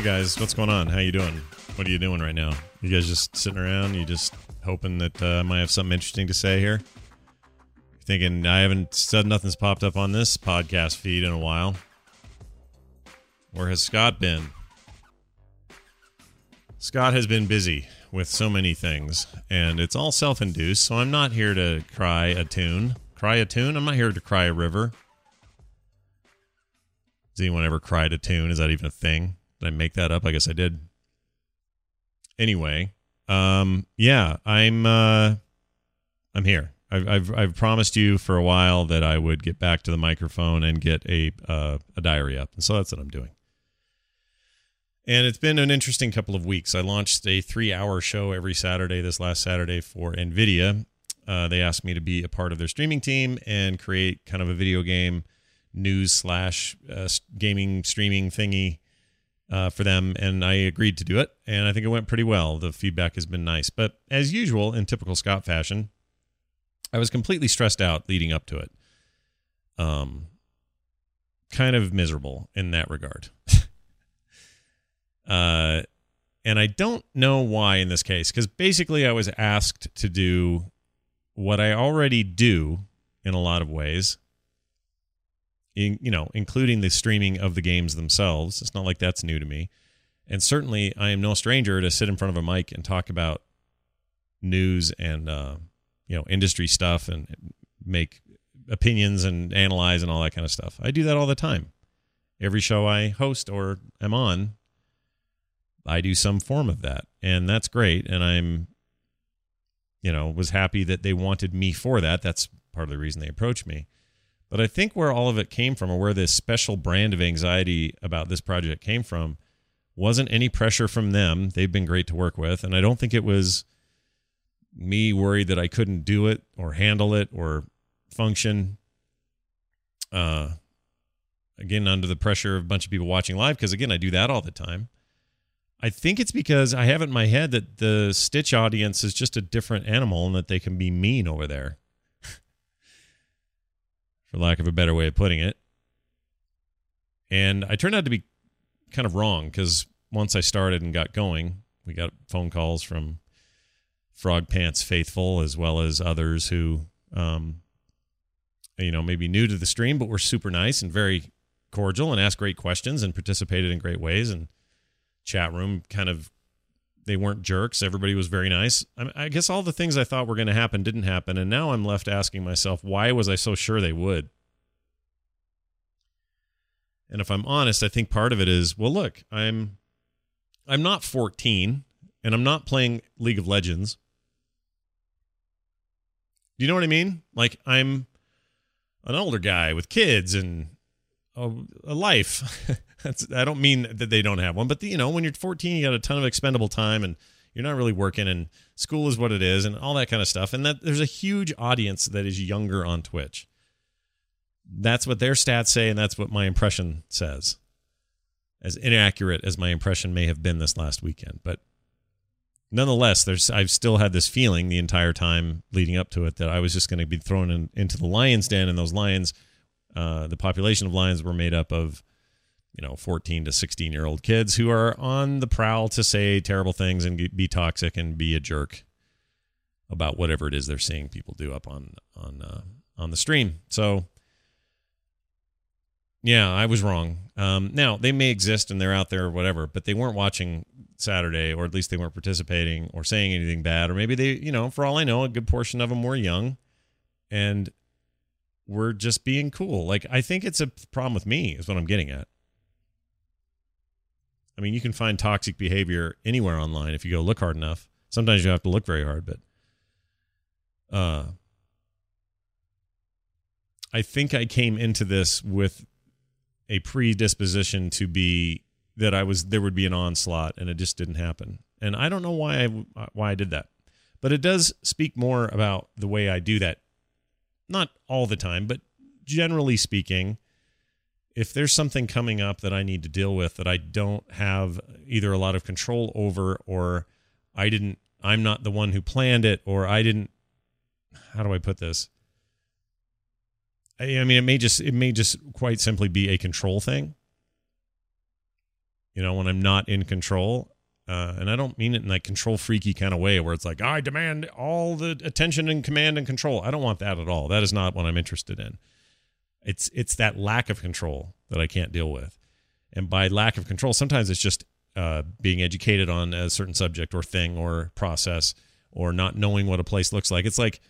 Hey guys, what's going on? How you doing? What are you doing right now? You guys just sitting around? You just hoping that uh, I might have something interesting to say here? Thinking I haven't said nothing's popped up on this podcast feed in a while. Where has Scott been? Scott has been busy with so many things, and it's all self induced, so I'm not here to cry a tune. Cry a tune? I'm not here to cry a river. Has anyone ever cried a tune? Is that even a thing? Did I make that up? I guess I did. Anyway, um, yeah, I'm uh, I'm here. I've, I've I've promised you for a while that I would get back to the microphone and get a uh, a diary up, and so that's what I'm doing. And it's been an interesting couple of weeks. I launched a three-hour show every Saturday this last Saturday for Nvidia. Uh, they asked me to be a part of their streaming team and create kind of a video game news slash uh, gaming streaming thingy uh, for them, and I agreed to do it, and I think it went pretty well. The feedback has been nice, but as usual, in typical Scott fashion, I was completely stressed out leading up to it. Um, kind of miserable in that regard. uh, and I don't know why in this case, because basically I was asked to do what I already do in a lot of ways, in, you know, including the streaming of the games themselves. It's not like that's new to me. And certainly, I am no stranger to sit in front of a mic and talk about news and uh, you know industry stuff and make opinions and analyze and all that kind of stuff. I do that all the time. Every show I host or am on, I do some form of that, and that's great. And I'm, you know, was happy that they wanted me for that. That's part of the reason they approached me. But I think where all of it came from, or where this special brand of anxiety about this project came from, wasn't any pressure from them. They've been great to work with. And I don't think it was me worried that I couldn't do it or handle it or function. Uh, again, under the pressure of a bunch of people watching live, because again, I do that all the time. I think it's because I have it in my head that the Twitch audience is just a different animal and that they can be mean over there for lack of a better way of putting it. And I turned out to be kind of wrong because once I started and got going, we got phone calls from Frog Pants faithful as well as others who, um, you know, maybe new to the stream, but were super nice and very cordial and asked great questions and participated in great ways. And chat room kind of they weren't jerks. Everybody was very nice. I, I guess all the things I thought were going to happen didn't happen, and now I'm left asking myself, why was I so sure they would? And if I'm honest, I think part of it is, well, look, I'm I'm not 14 and I'm not playing League of Legends. Do you know what I mean? Like I'm an older guy with kids and a, a life. I don't mean that they don't have one, but the, you know, when you're 14, you got a ton of expendable time and you're not really working and school is what it is and all that kind of stuff. And that there's a huge audience that is younger on Twitch. That's what their stats say, and that's what my impression says. As inaccurate as my impression may have been this last weekend, but nonetheless, there's I've still had this feeling the entire time leading up to it that I was just going to be thrown in, into the lion's den, and those lions, uh, the population of lions were made up of you know 14 to 16 year old kids who are on the prowl to say terrible things and be toxic and be a jerk about whatever it is they're seeing people do up on on uh, on the stream. So yeah, I was wrong. Um, now they may exist and they're out there or whatever, but they weren't watching Saturday, or at least they weren't participating or saying anything bad, or maybe they, you know, for all I know, a good portion of them were young, and we're just being cool. Like I think it's a problem with me, is what I'm getting at. I mean, you can find toxic behavior anywhere online if you go look hard enough. Sometimes you have to look very hard, but uh, I think I came into this with a predisposition to be that I was there would be an onslaught, and it just didn't happen. And I don't know why I why I did that, but it does speak more about the way I do that. Not all the time, but generally speaking, if there's something coming up that I need to deal with that I don't have either a lot of control over or I didn't I'm not the one who planned it or I didn't how do I put this? I, I mean it may just it may just quite simply be a control thing. You know, when I'm not in control, uh, and I don't mean it in that control freaky kind of way where it's like I demand all the attention and command and control. I don't want that at all. That is not what I'm interested in. It's it's that lack of control that I can't deal with, and by lack of control, sometimes it's just uh, being educated on a certain subject or thing or process or not knowing what a place looks like. It's like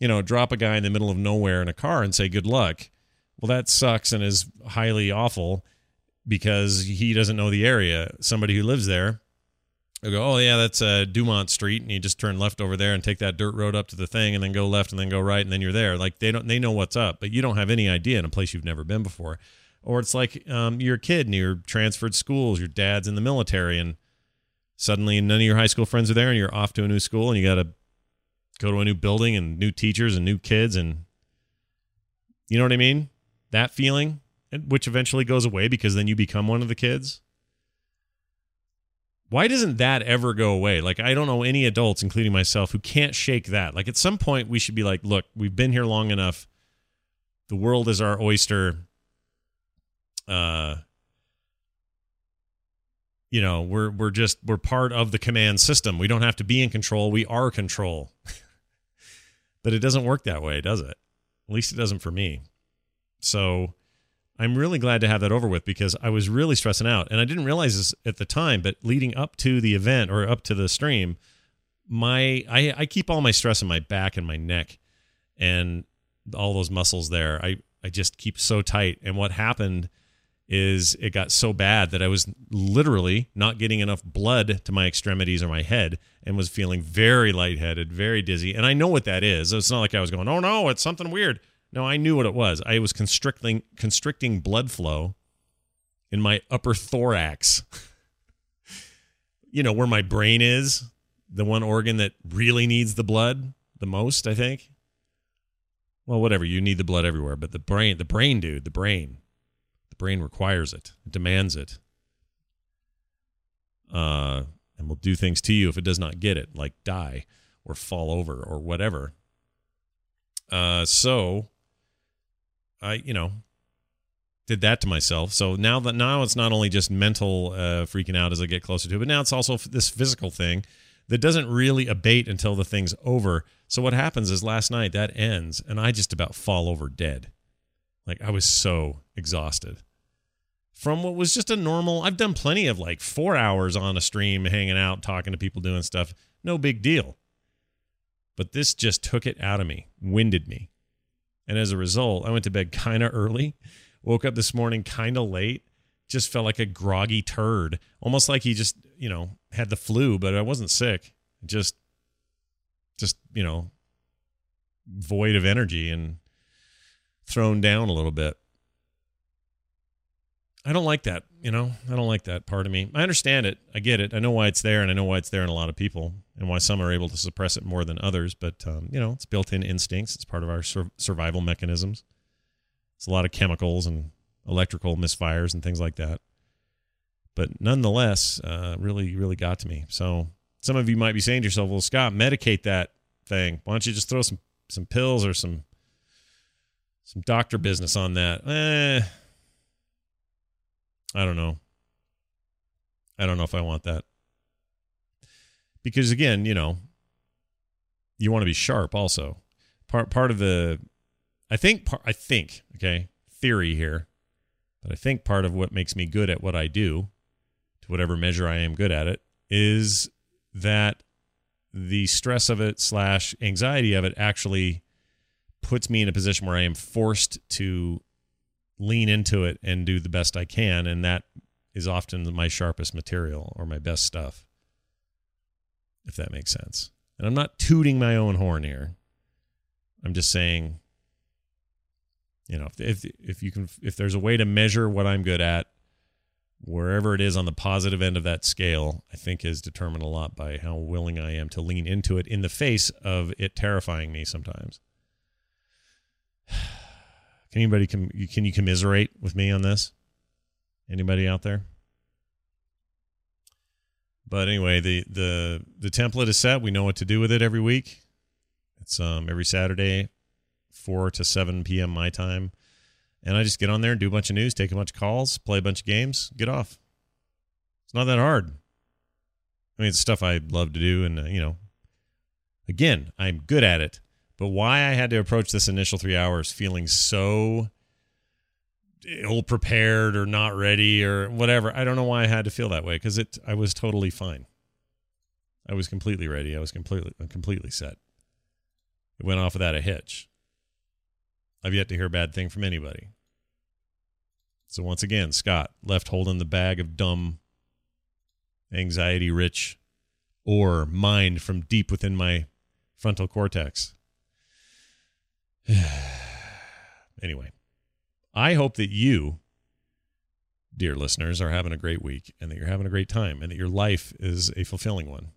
you know, drop a guy in the middle of nowhere in a car and say good luck. Well, that sucks and is highly awful because he doesn't know the area. Somebody who lives there I go, oh yeah, that's uh, Dumont Street, and you just turn left over there and take that dirt road up to the thing, and then go left and then go right, and then you're there. Like they don't, they know what's up, but you don't have any idea in a place you've never been before. Or it's like um, you're a kid and you're transferred schools, your dad's in the military, and suddenly none of your high school friends are there, and you're off to a new school, and you got to go to a new building and new teachers and new kids, and you know what I mean? That feeling, which eventually goes away because then you become one of the kids why doesn't that ever go away? Like, I don't know any adults, including myself, who can't shake that. Like, at some point, we should be like, look, we've been here long enough. The world is our oyster. Uh, you know, we're we're just we're part of the command system. We don't have to be in control. We are control. but it doesn't work that way, does it? At least it doesn't for me. So I'm really glad to have that over with because I was really stressing out. And I didn't realize this at the time, but leading up to the event or up to the stream, my I, I keep all my stress in my back and my neck and all those muscles there. I, I just keep so tight. And what happened is it got so bad that I was literally not getting enough blood to my extremities or my head and was feeling very lightheaded, very dizzy. And I know what that is. It's not like I was going, oh no, it's something weird. No, I knew what it was. I was constricting constricting blood flow in my upper thorax. you know, where my brain is, the one organ that really needs the blood the most, I think. Well, whatever, you need the blood everywhere, but the brain, the brain dude, the brain. The brain requires it. It demands it. Uh and will do things to you if it does not get it, like die or fall over or whatever. Uh, so I, you know, did that to myself. So now that now it's not only just mental uh, freaking out as I get closer to it, but now it's also this physical thing that doesn't really abate until the thing's over. So what happens is last night that ends and I just about fall over dead. Like I was so exhausted from what was just a normal. I've done plenty of like four hours on a stream, hanging out, talking to people, doing stuff. No big deal. But this just took it out of me, winded me. And as a result, I went to bed kind of early, woke up this morning kind of late, just felt like a groggy turd, almost like he just, you know, had the flu, but I wasn't sick. Just, just, you know, void of energy and thrown down a little bit. I don't like that, you know. I don't like that part of me. I understand it. I get it. I know why it's there, and I know why it's there in a lot of people, and why some are able to suppress it more than others. But um, you know, it's built-in instincts. It's part of our sur- survival mechanisms. It's a lot of chemicals and electrical misfires and things like that. But nonetheless, uh, really, really got to me. So some of you might be saying to yourself, "Well, Scott, medicate that thing. Why don't you just throw some some pills or some some doctor business on that?" Eh I don't know. I don't know if I want that. Because again, you know, you want to be sharp also. Part part of the I think part, I think, okay, theory here, but I think part of what makes me good at what I do, to whatever measure I am good at it, is that the stress of it slash anxiety of it actually puts me in a position where I am forced to lean into it and do the best I can. And that is often my sharpest material or my best stuff, if that makes sense. And I'm not tooting my own horn here. I'm just saying, you know, if, if, if you can, if there's a way to measure what I'm good at, wherever it is on the positive end of that scale, I think is determined a lot by how willing I am to lean into it in the face of it terrifying me sometimes. Can anybody com- can you commiserate with me on this? Anybody out there? But anyway, the the the template is set. We know what to do with it every week. It's um every Saturday, four to seven p.m. my time, and I just get on there and do a bunch of news, take a bunch of calls, play a bunch of games, get off. It's not that hard. I mean, it's stuff I love to do, and uh, you know, again, I'm good at it. But why I had to approach this initial three hours feeling so ill prepared or not ready or whatever, I don't know why I had to feel that way because it I was totally fine. I was completely ready. I was completely completely set. It went off without a hitch. I've yet to hear a bad thing from anybody. So once again, Scott left holding the bag of dumb, anxiety rich ore mined from deep within my frontal cortex. anyway, I hope that you, dear listeners, are having a great week and that you're having a great time and that your life is a fulfilling one.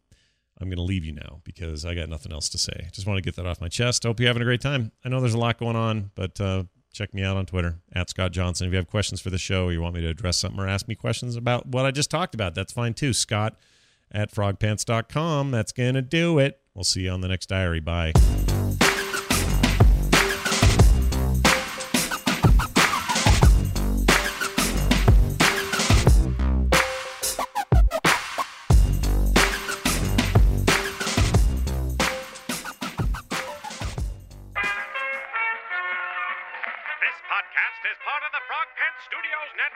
I'm going to leave you now because I got nothing else to say. Just want to get that off my chest. Hope you're having a great time. I know there's a lot going on, but uh, check me out on Twitter at Scott Johnson. If you have questions for the show, or you want me to address something or ask me questions about what I just talked about, that's fine too. Scott at frogpants.com. That's going to do it. We'll see you on the next diary. Bye.